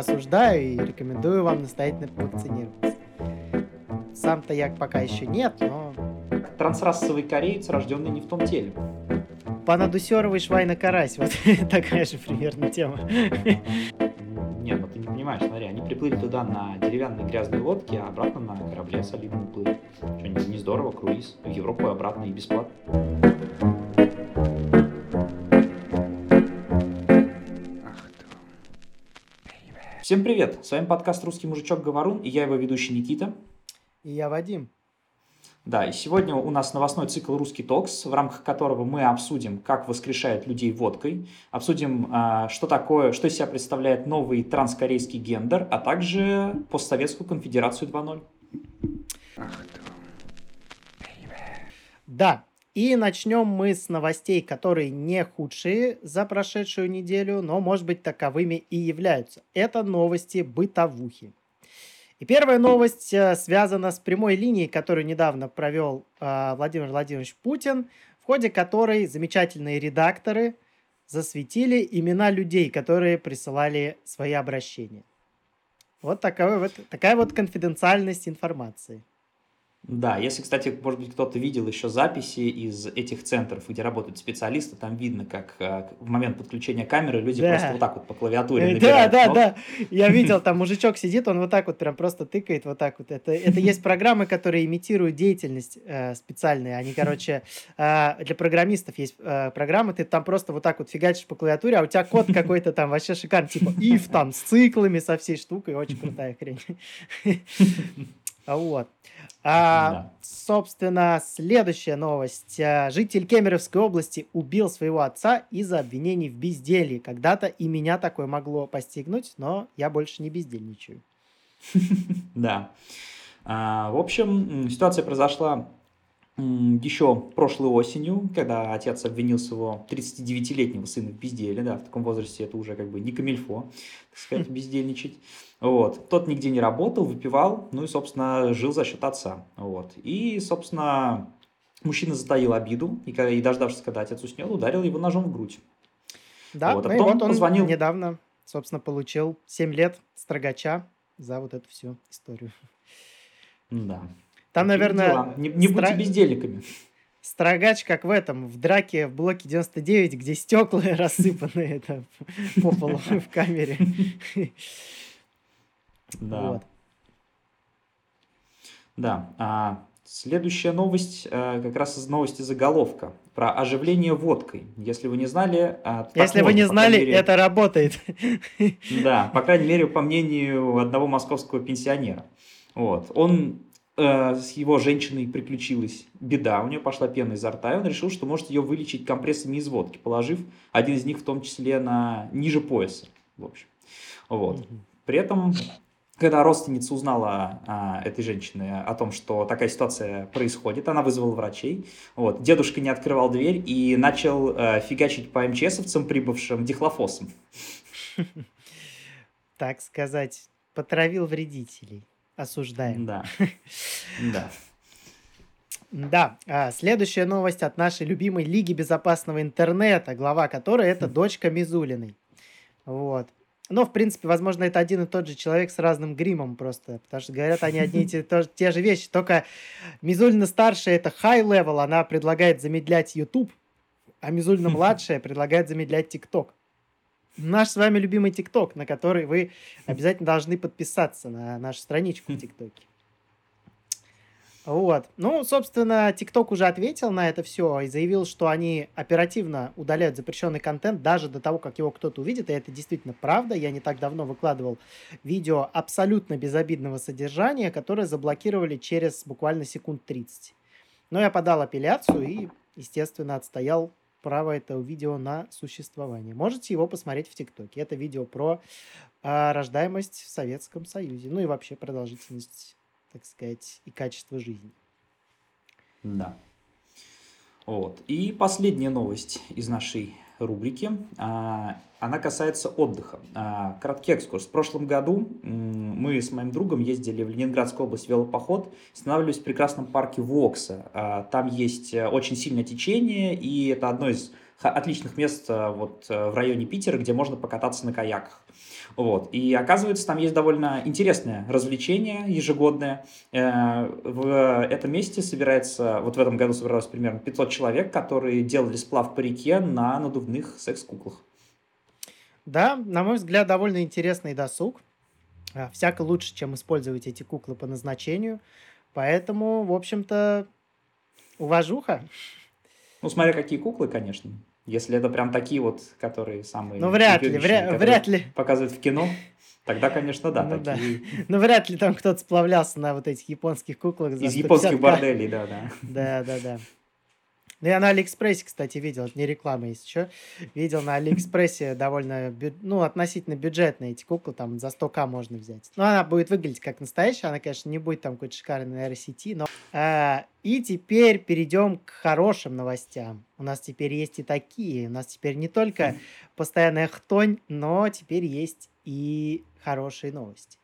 осуждаю и рекомендую вам настоятельно вакцинироваться. Сам-то я пока еще нет, но... Трансрасовый кореец, рожденный не в том теле. Панадусеровый швайна карась. Вот такая же примерно тема. Нет, ну ты не понимаешь, смотри, они приплыли туда на деревянной грязной лодке, а обратно на корабле солидном уплыли. Что, не здорово, круиз. В Европу и обратно и бесплатно. Всем привет! С вами подкаст «Русский мужичок Говорун» и я его ведущий Никита. И я Вадим. Да, и сегодня у нас новостной цикл «Русский токс», в рамках которого мы обсудим, как воскрешают людей водкой, обсудим, а, что такое, что из себя представляет новый транскорейский гендер, а также постсоветскую конфедерацию 2.0. Да, и начнем мы с новостей, которые не худшие за прошедшую неделю, но, может быть, таковыми и являются. Это новости бытовухи. И первая новость э, связана с прямой линией, которую недавно провел э, Владимир Владимирович Путин, в ходе которой замечательные редакторы засветили имена людей, которые присылали свои обращения. Вот такая вот, такая вот конфиденциальность информации. Да, если, кстати, может быть, кто-то видел еще записи из этих центров, где работают специалисты, там видно, как э, в момент подключения камеры люди да. просто вот так вот по клавиатуре э, набирают. Да, да, ног. да. Я видел, там мужичок сидит, он вот так вот прям просто тыкает вот так вот. Это, это есть программы, которые имитируют деятельность э, специальные. Они, короче, э, для программистов есть э, программы, ты там просто вот так вот фигачишь по клавиатуре, а у тебя код какой-то там вообще шикарный, типа if там с циклами, со всей штукой, очень крутая хрень. Вот. А, да. Собственно, следующая новость. А, житель Кемеровской области убил своего отца из-за обвинений в безделье. Когда-то и меня такое могло постигнуть, но я больше не бездельничаю. Да. А, в общем, ситуация произошла еще прошлой осенью, когда отец обвинил своего 39-летнего сына в безделии, да, в таком возрасте это уже как бы не камильфо, так сказать, бездельничать. Вот. Тот нигде не работал, выпивал, ну и, собственно, жил за счет отца. Вот. И, собственно, мужчина затаил обиду, и, и дождавшись, когда отец уснул, ударил его ножом в грудь. Да, вот. А ну и вот он позвонил... недавно, собственно, получил 7 лет строгача за вот эту всю историю. Да. Там, Такие наверное... Дела. Не, не стра... будьте бездельниками. Строгач, как в этом, в драке в блоке 99, где стекла рассыпаны по полу в камере. Да. Да. А, следующая новость, а, как раз из новости заголовка про оживление водкой. Если вы не знали... А, Если можно, вы не знали, мере... это работает. Да, по крайней мере, по мнению одного московского пенсионера. Вот. Он э, с его женщиной приключилась беда, у нее пошла пена изо рта, и он решил, что может ее вылечить компрессами из водки, положив один из них в том числе на ниже пояса. В общем. Вот. При этом когда родственница узнала а, этой женщины о том, что такая ситуация происходит, она вызвала врачей. Вот. Дедушка не открывал дверь и начал а, фигачить по МЧСовцам, прибывшим дихлофосом. Так сказать, потравил вредителей. Осуждаем. Да. Да. Да, а, следующая новость от нашей любимой Лиги безопасного интернета, глава которой это дочка Мизулиной. Вот. Но, в принципе, возможно, это один и тот же человек с разным гримом просто, потому что говорят они одни и те, то, те же вещи, только Мизулина старшая это high level, она предлагает замедлять YouTube, а Мизулина младшая предлагает замедлять TikTok. Наш с вами любимый TikTok, на который вы обязательно должны подписаться на нашу страничку в ТикТоке. Вот. Ну, собственно, TikTok уже ответил на это все и заявил, что они оперативно удаляют запрещенный контент даже до того, как его кто-то увидит. И это действительно правда. Я не так давно выкладывал видео абсолютно безобидного содержания, которое заблокировали через буквально секунд 30. Но я подал апелляцию и, естественно, отстоял право этого видео на существование. Можете его посмотреть в ТикТоке. Это видео про э, рождаемость в Советском Союзе. Ну и вообще продолжительность так сказать, и качество жизни. Да. Вот. И последняя новость из нашей рубрики. Она касается отдыха. А, краткий экскурс. В прошлом году мы с моим другом ездили в Ленинградскую область в велопоход, останавливались в прекрасном парке Вокса. А, там есть э, очень сильное течение, и это одно из отличных мест э, вот э, в районе Питера, где можно покататься на каяках. Вот. И оказывается, там есть довольно интересное развлечение ежегодное. В этом месте собирается, вот в этом году собралось примерно 500 человек, которые делали сплав по реке на надувных секс-куклах. Да, на мой взгляд, довольно интересный досуг. Всяко лучше, чем использовать эти куклы по назначению. Поэтому, в общем-то, уважуха. Ну, смотря какие куклы, конечно. Если это прям такие вот, которые самые... Ну, вряд ли, вряд, вряд ли. Показывают в кино, тогда, конечно, да. Ну, такие... да. Ну, вряд ли там кто-то сплавлялся на вот этих японских куклах. Из японских борделей, да, да. Да, да, да. Ну, я на Алиэкспрессе, кстати, видел, это не реклама, если что. Видел на Алиэкспрессе довольно, ну, относительно бюджетные эти куклы, там за 100к можно взять. Ну, она будет выглядеть как настоящая, она, конечно, не будет там какой-то шикарной нейросети, но... А, и теперь перейдем к хорошим новостям. У нас теперь есть и такие. У нас теперь не только постоянная хтонь, но теперь есть и хорошие новости.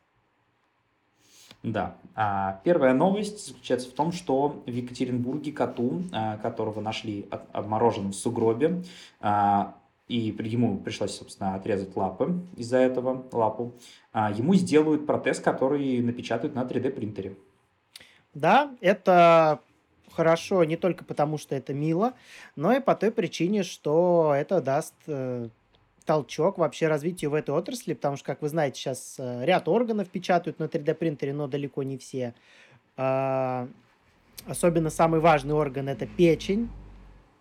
Да. А первая новость заключается в том, что в Екатеринбурге коту, а, которого нашли обмороженным в сугробе, а, и ему пришлось, собственно, отрезать лапы из-за этого, лапу, ему сделают протез, который напечатают на 3D-принтере. Да, это хорошо не только потому, что это мило, но и по той причине, что это даст э, толчок вообще развитию в этой отрасли, потому что, как вы знаете, сейчас э, ряд органов печатают на 3D-принтере, но далеко не все. А, особенно самый важный орган – это печень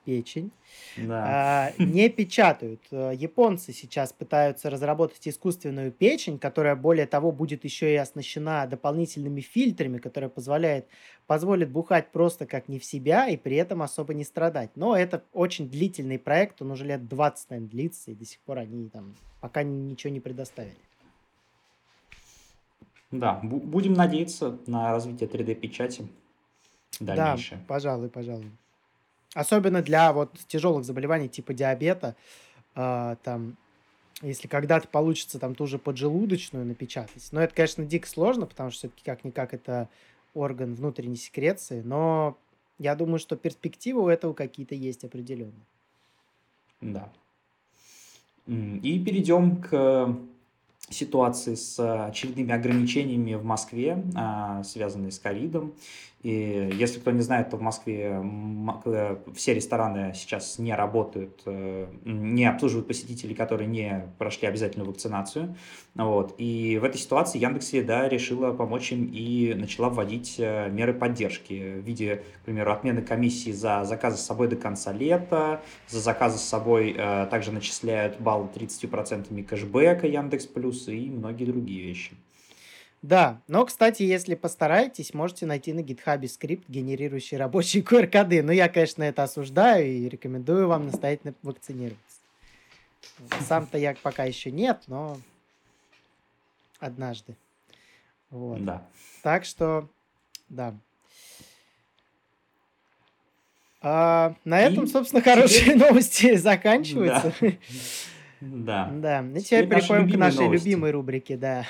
печень, да. а, не печатают. Э, японцы сейчас пытаются разработать искусственную печень, которая, более того, будет еще и оснащена дополнительными фильтрами, которая позволяет, позволит бухать просто как не в себя и при этом особо не страдать. Но это очень длительный проект, он уже лет 20, наверное, длится, и до сих пор они там пока ничего не предоставили. Да, будем надеяться на развитие 3D-печати дальнейшее. Да, пожалуй, пожалуй. Особенно для вот тяжелых заболеваний типа диабета, э, там, если когда-то получится там ту же поджелудочную напечатать. Но это, конечно, дико сложно, потому что все-таки как-никак это орган внутренней секреции, но я думаю, что перспективы у этого какие-то есть определенные. Да. И перейдем к ситуации с очередными ограничениями в Москве, а, связанные с ковидом. И если кто не знает, то в Москве э, все рестораны сейчас не работают, э, не обслуживают посетителей, которые не прошли обязательную вакцинацию. Вот. И в этой ситуации Яндекс Еда решила помочь им и начала вводить э, меры поддержки в виде, к примеру, отмены комиссии за заказы с собой до конца лета, за заказы с собой также начисляют баллы 30% кэшбэка Яндекс Плюс и многие другие вещи. Да, но, кстати, если постараетесь, можете найти на гитхабе скрипт, генерирующий рабочие QR-коды. Но я, конечно, это осуждаю и рекомендую вам настоятельно вакцинироваться. Сам-то я пока еще нет, но однажды. Вот. Да. Так что, да. А, на этом, и собственно, хорошие теперь... новости заканчиваются. Да. Да. И теперь переходим к нашей новости. любимой рубрике, да.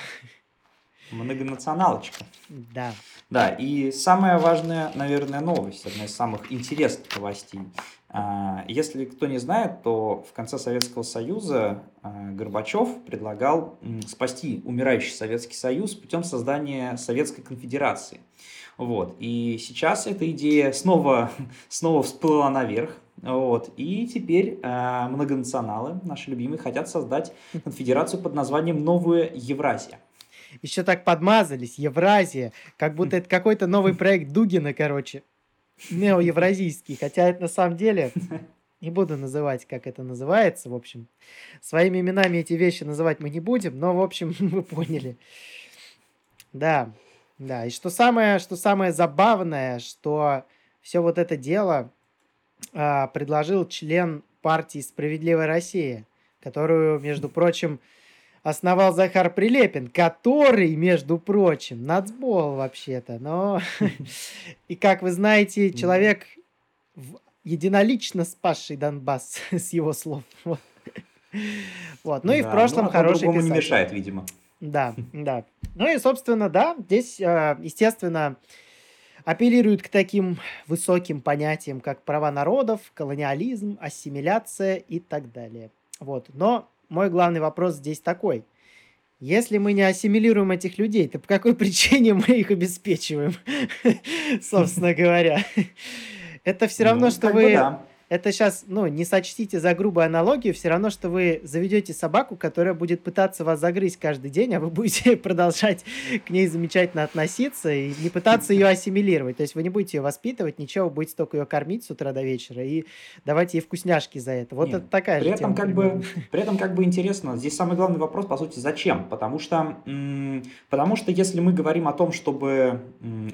Многонационалочка. Да. Да, и самая важная, наверное, новость, одна из самых интересных новостей. А, если кто не знает, то в конце Советского Союза а, Горбачев предлагал спасти умирающий Советский Союз путем создания Советской Конфедерации. Вот. И сейчас эта идея снова, снова всплыла наверх. Вот. И теперь э, многонационалы, наши любимые, хотят создать конфедерацию под названием Новая Евразия еще так подмазались, Евразия, как будто это какой-то новый проект Дугина, короче, неоевразийский, хотя это на самом деле, не буду называть, как это называется, в общем, своими именами эти вещи называть мы не будем, но, в общем, вы поняли. Да, да, и что самое, что самое забавное, что все вот это дело предложил член партии «Справедливая Россия», которую, между прочим, основал Захар Прилепин, который, между прочим, нацбол вообще-то, но... И, как вы знаете, человек единолично спасший Донбасс, с его слов. Вот. Ну и в прошлом ну, хороший писатель. не мешает, видимо. Да, да. Ну и, собственно, да, здесь, э, естественно, апеллируют к таким высоким понятиям, как права народов, колониализм, ассимиляция и так далее. Вот. Но мой главный вопрос здесь такой. Если мы не ассимилируем этих людей, то по какой причине мы их обеспечиваем, собственно говоря? Это все равно, ну, что вы это сейчас, ну, не сочтите за грубую аналогию, все равно, что вы заведете собаку, которая будет пытаться вас загрызть каждый день, а вы будете продолжать к ней замечательно относиться и не пытаться ее ассимилировать. То есть вы не будете ее воспитывать, ничего, вы будете только ее кормить с утра до вечера и давать ей вкусняшки за это. Вот Нет, это такая при же этом тема. Как бы, при этом как бы интересно, здесь самый главный вопрос, по сути, зачем? Потому что, потому что если мы говорим о том, чтобы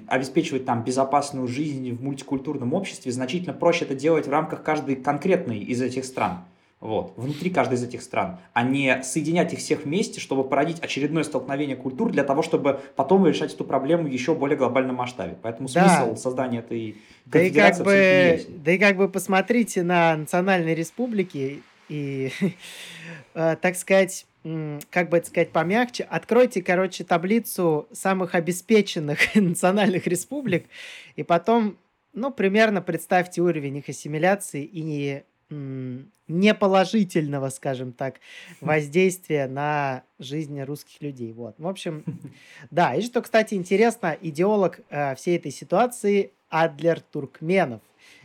обеспечивать там безопасную жизнь в мультикультурном обществе, значительно проще это делать в рамках каждой конкретной из этих стран. Вот, внутри каждой из этих стран, а не соединять их всех вместе, чтобы породить очередное столкновение культур для того, чтобы потом решать эту проблему в еще более глобальном масштабе. Поэтому да. смысл создания этой да и как бы, Да и как бы посмотрите на национальные республики и, э, так сказать, как бы это сказать помягче, откройте, короче, таблицу самых обеспеченных национальных республик, и потом ну, примерно представьте уровень их ассимиляции и не, неположительного, скажем так, воздействия на жизнь русских людей. Вот. В общем, да. И что, кстати, интересно, идеолог э, всей этой ситуации Адлер Туркменов.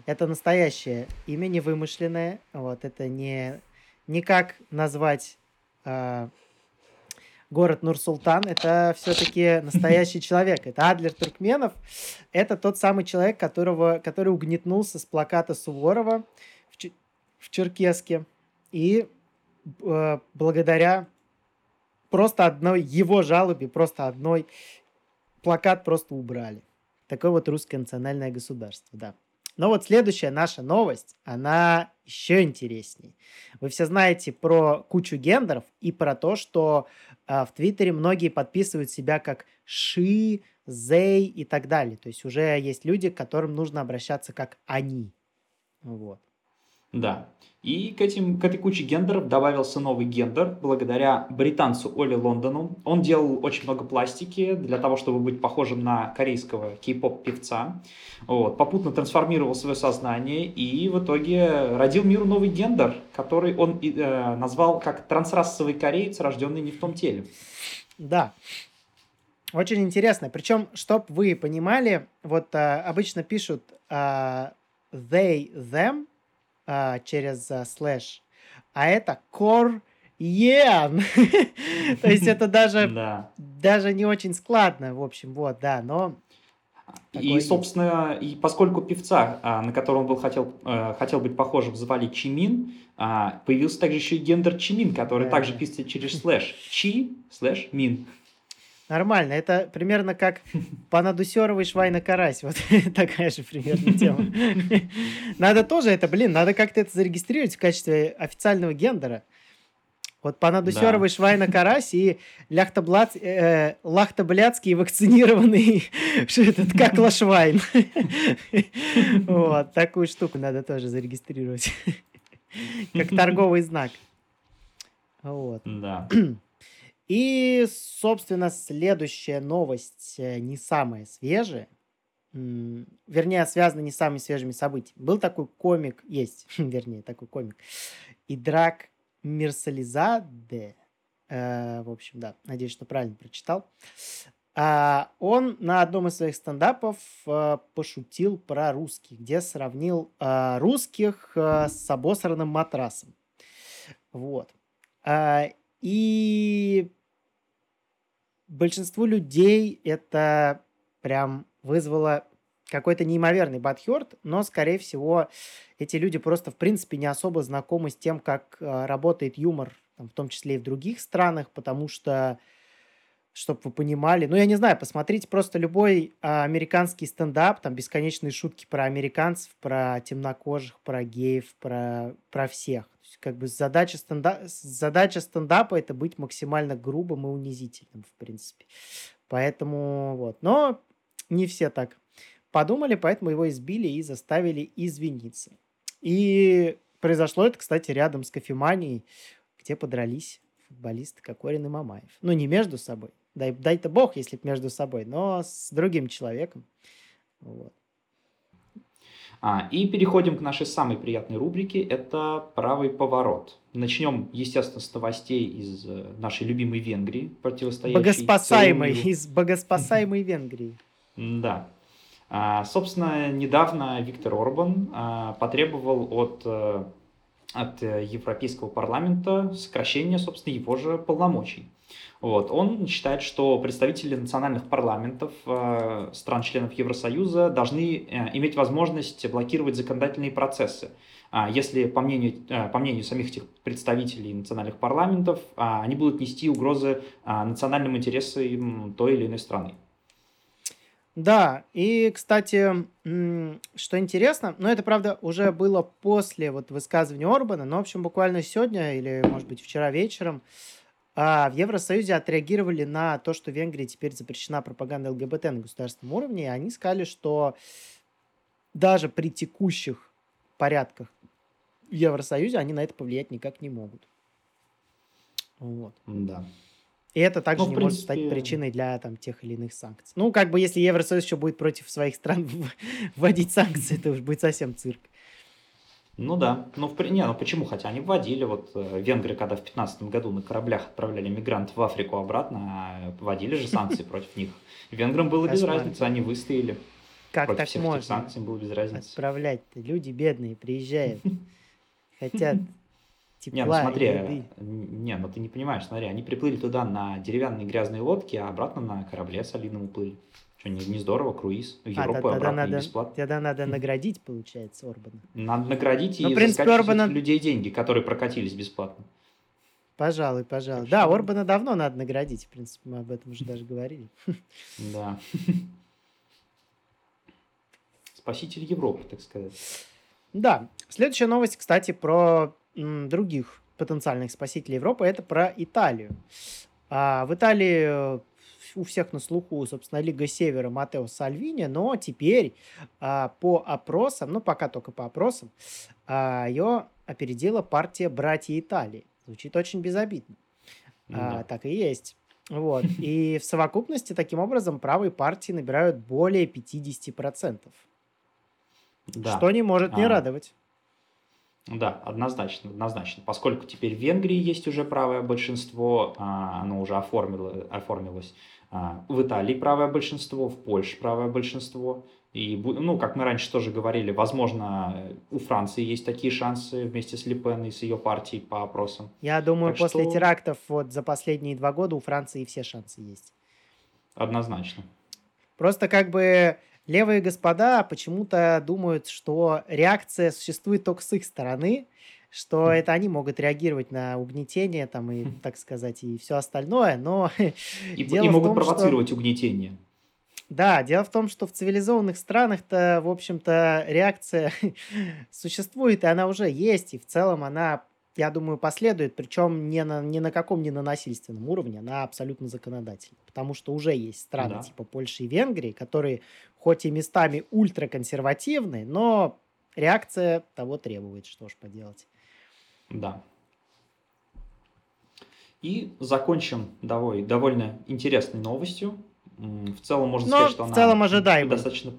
Это настоящее имя, не вымышленное. Вот, это не, не как назвать э, город Нур-Султан, это все-таки настоящий человек. Это Адлер Туркменов. Это тот самый человек, которого, который угнетнулся с плаката Суворова в, Ч- в Черкеске. И э, благодаря просто одной его жалобе, просто одной плакат просто убрали. Такое вот русское национальное государство, да. Но вот следующая наша новость, она еще интереснее. Вы все знаете про кучу гендеров и про то, что э, в Твиттере многие подписывают себя как ши, зей и так далее. То есть уже есть люди, к которым нужно обращаться как они. Вот. Да. И к, этим, к этой куче гендеров добавился новый гендер благодаря британцу Оли Лондону. Он делал очень много пластики для того, чтобы быть похожим на корейского кей-поп певца. Вот. Попутно трансформировал свое сознание и в итоге родил миру новый гендер, который он э, назвал как трансрасовый кореец, рожденный не в том теле. Да. Очень интересно. Причем, чтобы вы понимали, вот э, обычно пишут э, they, them, а, через а, слэш, а это core Ен. То есть это даже, даже не очень складно, в общем, вот, да, но... И, собственно, и поскольку певца, а, на которого он был хотел, э, хотел быть похожим, звали Чимин, появился также еще и гендер Чимин, который также пишется через слэш. Чи слэш мин. Нормально. Это примерно как понадусеровый швайнокарась. Вот такая же примерно тема. Надо тоже это, блин, надо как-то это зарегистрировать в качестве официального гендера. Вот понадусеровый да. швайнокарась и ляхтоблад, э, лахтобляцкий вакцинированный этот, как лашвайн. Вот, такую штуку надо тоже зарегистрировать. Как торговый знак. Вот. Да. И, собственно, следующая новость э, не самая свежая, вернее, связана не с самыми свежими событиями. Был такой комик, есть, вернее, такой комик, Идрак Мирсализаде, э, в общем, да, надеюсь, что правильно прочитал. А, он на одном из своих стендапов э, пошутил про русских, где сравнил русских с обосранным матрасом. Вот. А, и большинству людей это прям вызвало какой-то неимоверный бадхерт, но, скорее всего, эти люди просто, в принципе, не особо знакомы с тем, как э, работает юмор, в том числе и в других странах, потому что, чтобы вы понимали, ну, я не знаю, посмотрите просто любой а, американский стендап, там, бесконечные шутки про американцев, про темнокожих, про геев, про, про всех есть, как бы задача, стенда... задача стендапа это быть максимально грубым и унизительным, в принципе. Поэтому вот. Но не все так подумали, поэтому его избили и заставили извиниться. И произошло это, кстати, рядом с кофеманией, где подрались футболисты Кокорин и Мамаев. Ну, не между собой. Дай, дай-то бог, если бы между собой, но с другим человеком. Вот. А, и переходим к нашей самой приятной рубрике. Это правый поворот. Начнем, естественно, с новостей из э, нашей любимой Венгрии, противостоящей... Богоспасаемой, из богоспасаемой Венгрии. Да. А, собственно, недавно Виктор Орбан а, потребовал от, э, от Европейского парламента сокращения, собственно, его же полномочий. Вот. Он считает, что представители национальных парламентов э, стран-членов Евросоюза должны э, иметь возможность блокировать законодательные процессы. А если, по мнению, э, по мнению самих этих представителей национальных парламентов, э, они будут нести угрозы э, национальным интересам той или иной страны. Да, и, кстати, что интересно, но это, правда, уже было после вот высказывания Орбана, но, в общем, буквально сегодня или, может быть, вчера вечером а в Евросоюзе отреагировали на то, что в Венгрии теперь запрещена пропаганда ЛГБТ на государственном уровне, и они сказали, что даже при текущих порядках в Евросоюзе они на это повлиять никак не могут. Вот. Да. И это также ну, не принципе... может стать причиной для там, тех или иных санкций. Ну, как бы, если Евросоюз еще будет против своих стран вводить санкции, это уже будет совсем цирк. Ну да, ну, в, не, ну почему, хотя они вводили, вот э, венгры, когда в 2015 году на кораблях отправляли мигрантов в Африку обратно, вводили же санкции против них. Венграм было без разницы, они выстояли. Как так можно? санкций было без разницы. Отправлять-то, люди бедные приезжают, хотят тепла Не, ну смотри, не, ну ты не понимаешь, смотри, они приплыли туда на деревянные грязные лодки, а обратно на корабле солидном уплыли. Что, не, не здорово, круиз в а, Европу а, тогда надо, бесплатно. Тогда надо наградить, получается, Орбана. Надо наградить ну, и принципе, Орбана... людей деньги, которые прокатились бесплатно. Пожалуй, пожалуй. Да, Орбана давно надо наградить, в принципе, мы об этом уже даже говорили. Да. Спаситель Европы, так сказать. Да. Следующая новость, кстати, про других потенциальных спасителей Европы, это про Италию. А в Италии у всех на слуху, собственно, Лига Севера Матео Сальвини, но теперь а, по опросам, ну пока только по опросам, а, ее опередила партия «Братья Италии». Звучит очень безобидно. Ну, а, да. Так и есть. Вот. И в совокупности таким образом правые партии набирают более 50%. Да. Что не может не а, радовать. Да, однозначно, однозначно. Поскольку теперь в Венгрии есть уже правое большинство, а, оно уже оформило, оформилось. А, в Италии правое большинство, в Польше правое большинство. И, ну, как мы раньше тоже говорили, возможно, у Франции есть такие шансы вместе с Лепен и с ее партией по опросам. Я думаю, так после что... терактов вот за последние два года у Франции все шансы есть. Однозначно. Просто как бы левые господа почему-то думают, что реакция существует только с их стороны, что это они могут реагировать на угнетение там и, так сказать, и все остальное, но и, дело и могут том, провоцировать что... угнетение. Да, дело в том, что в цивилизованных странах-то, в общем-то, реакция существует, и она уже есть, и в целом она, я думаю, последует, причем не на, ни на каком не на насильственном уровне, она абсолютно законодательна, потому что уже есть страны да. типа Польши и Венгрии, которые хоть и местами ультраконсервативны, но реакция того требует, что ж поделать. Да. И закончим довольно, довольно интересной новостью. В целом можно Но сказать, что в целом ожидаемой. достаточно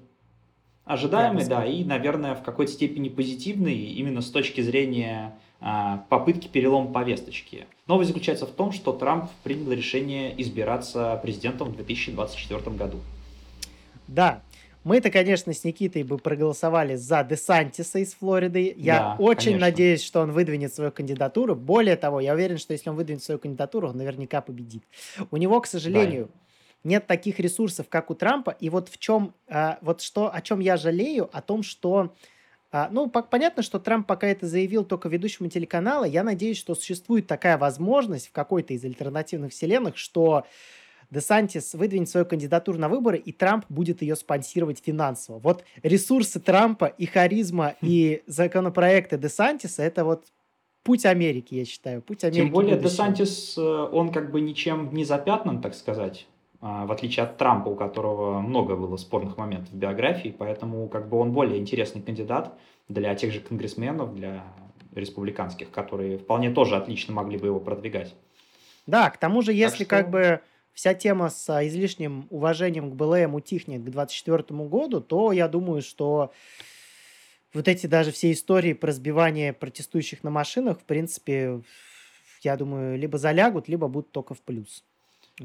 ожидаемой, да, и, наверное, в какой-то степени позитивной именно с точки зрения а, попытки перелома повесточки. Новость заключается в том, что Трамп принял решение избираться президентом в 2024 году. Да, мы-то, конечно, с Никитой бы проголосовали за Десантиса из Флориды. Я да, очень конечно. надеюсь, что он выдвинет свою кандидатуру. Более того, я уверен, что если он выдвинет свою кандидатуру, он наверняка победит. У него, к сожалению, да. нет таких ресурсов, как у Трампа. И вот в чем, а, вот что, о чем я жалею, о том, что а, ну, по- понятно, что Трамп пока это заявил только ведущему телеканала. Я надеюсь, что существует такая возможность в какой-то из альтернативных вселенных, что Десантис выдвинет свою кандидатуру на выборы, и Трамп будет ее спонсировать финансово. Вот ресурсы Трампа и харизма, хм. и законопроекты Десантиса – это вот путь Америки, я считаю. Путь Америки Тем более Десантис, э, он как бы ничем не запятнан, так сказать, в отличие от Трампа, у которого много было спорных моментов в биографии, поэтому как бы он более интересный кандидат для тех же конгрессменов, для республиканских, которые вполне тоже отлично могли бы его продвигать. Да, к тому же, если что... как бы вся тема с а, излишним уважением к БЛМ утихнет к 2024 году, то я думаю, что вот эти даже все истории про сбивание протестующих на машинах, в принципе, я думаю, либо залягут, либо будут только в плюс.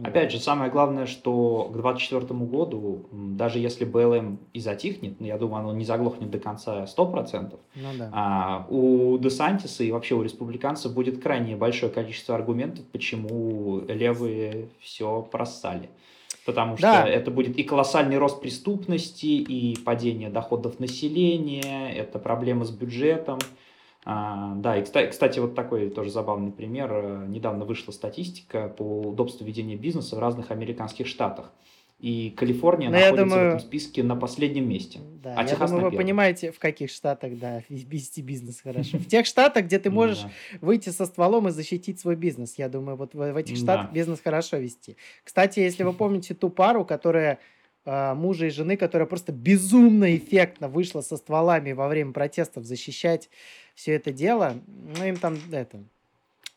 Опять же, самое главное, что к 2024 году, даже если БЛМ и затихнет, ну, я думаю, оно не заглохнет до конца 100%, ну, да. а, у Десантиса и вообще у республиканцев будет крайне большое количество аргументов, почему левые все просали. Потому что да. это будет и колоссальный рост преступности, и падение доходов населения, это проблема с бюджетом. А, да, и кстати, вот такой тоже забавный пример. Э, недавно вышла статистика по удобству ведения бизнеса в разных американских штатах. И Калифорния Но ну, находится думаю... в этом списке на последнем месте. Да, а я Техас думаю, вы понимаете, в каких штатах, да, вести бизнес хорошо. В тех штатах, где ты можешь выйти со стволом и защитить свой бизнес. Я думаю, вот в этих штатах бизнес хорошо вести. Кстати, если вы помните ту пару, которая а, мужа и жены, которая просто безумно эффектно вышла со стволами во время протестов защищать все это дело. Ну, им там это,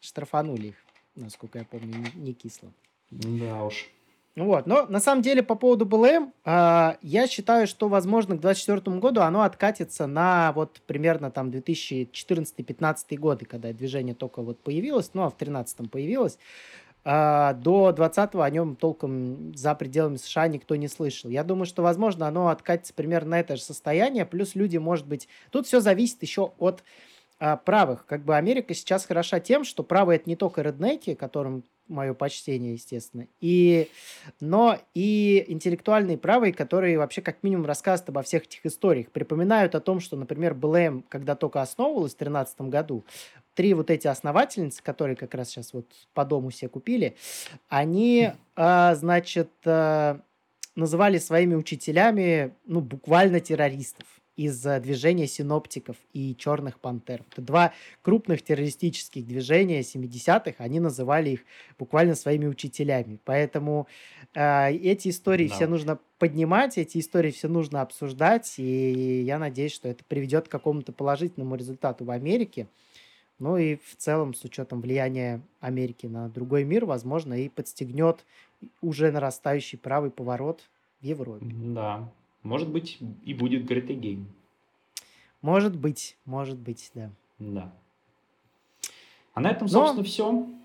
штрафанули их, насколько я помню, не, не кисло. Да уж. Вот, но на самом деле по поводу БЛМ, э, я считаю, что, возможно, к 2024 году оно откатится на вот примерно там 2014-2015 годы, когда движение только вот появилось, ну, а в 2013 появилось. Э, до 20 о нем толком за пределами США никто не слышал. Я думаю, что, возможно, оно откатится примерно на это же состояние, плюс люди, может быть... Тут все зависит еще от а, правых. Как бы Америка сейчас хороша тем, что правые это не только реднеки, которым мое почтение, естественно, и, но и интеллектуальные правые, которые вообще как минимум рассказывают обо всех этих историях, припоминают о том, что, например, БЛМ, когда только основывалась в 2013 году, три вот эти основательницы, которые как раз сейчас вот по дому все купили, они, а, значит, а, называли своими учителями, ну, буквально террористов из движения синоптиков и черных пантер. Это два крупных террористических движения 70-х, они называли их буквально своими учителями. Поэтому э, эти истории да. все нужно поднимать, эти истории все нужно обсуждать, и я надеюсь, что это приведет к какому-то положительному результату в Америке. Ну и в целом, с учетом влияния Америки на другой мир, возможно, и подстегнет уже нарастающий правый поворот в Европе. Да, может быть, и будет Great Again. Может быть, может быть, да. Да. А на этом, собственно, Но... все.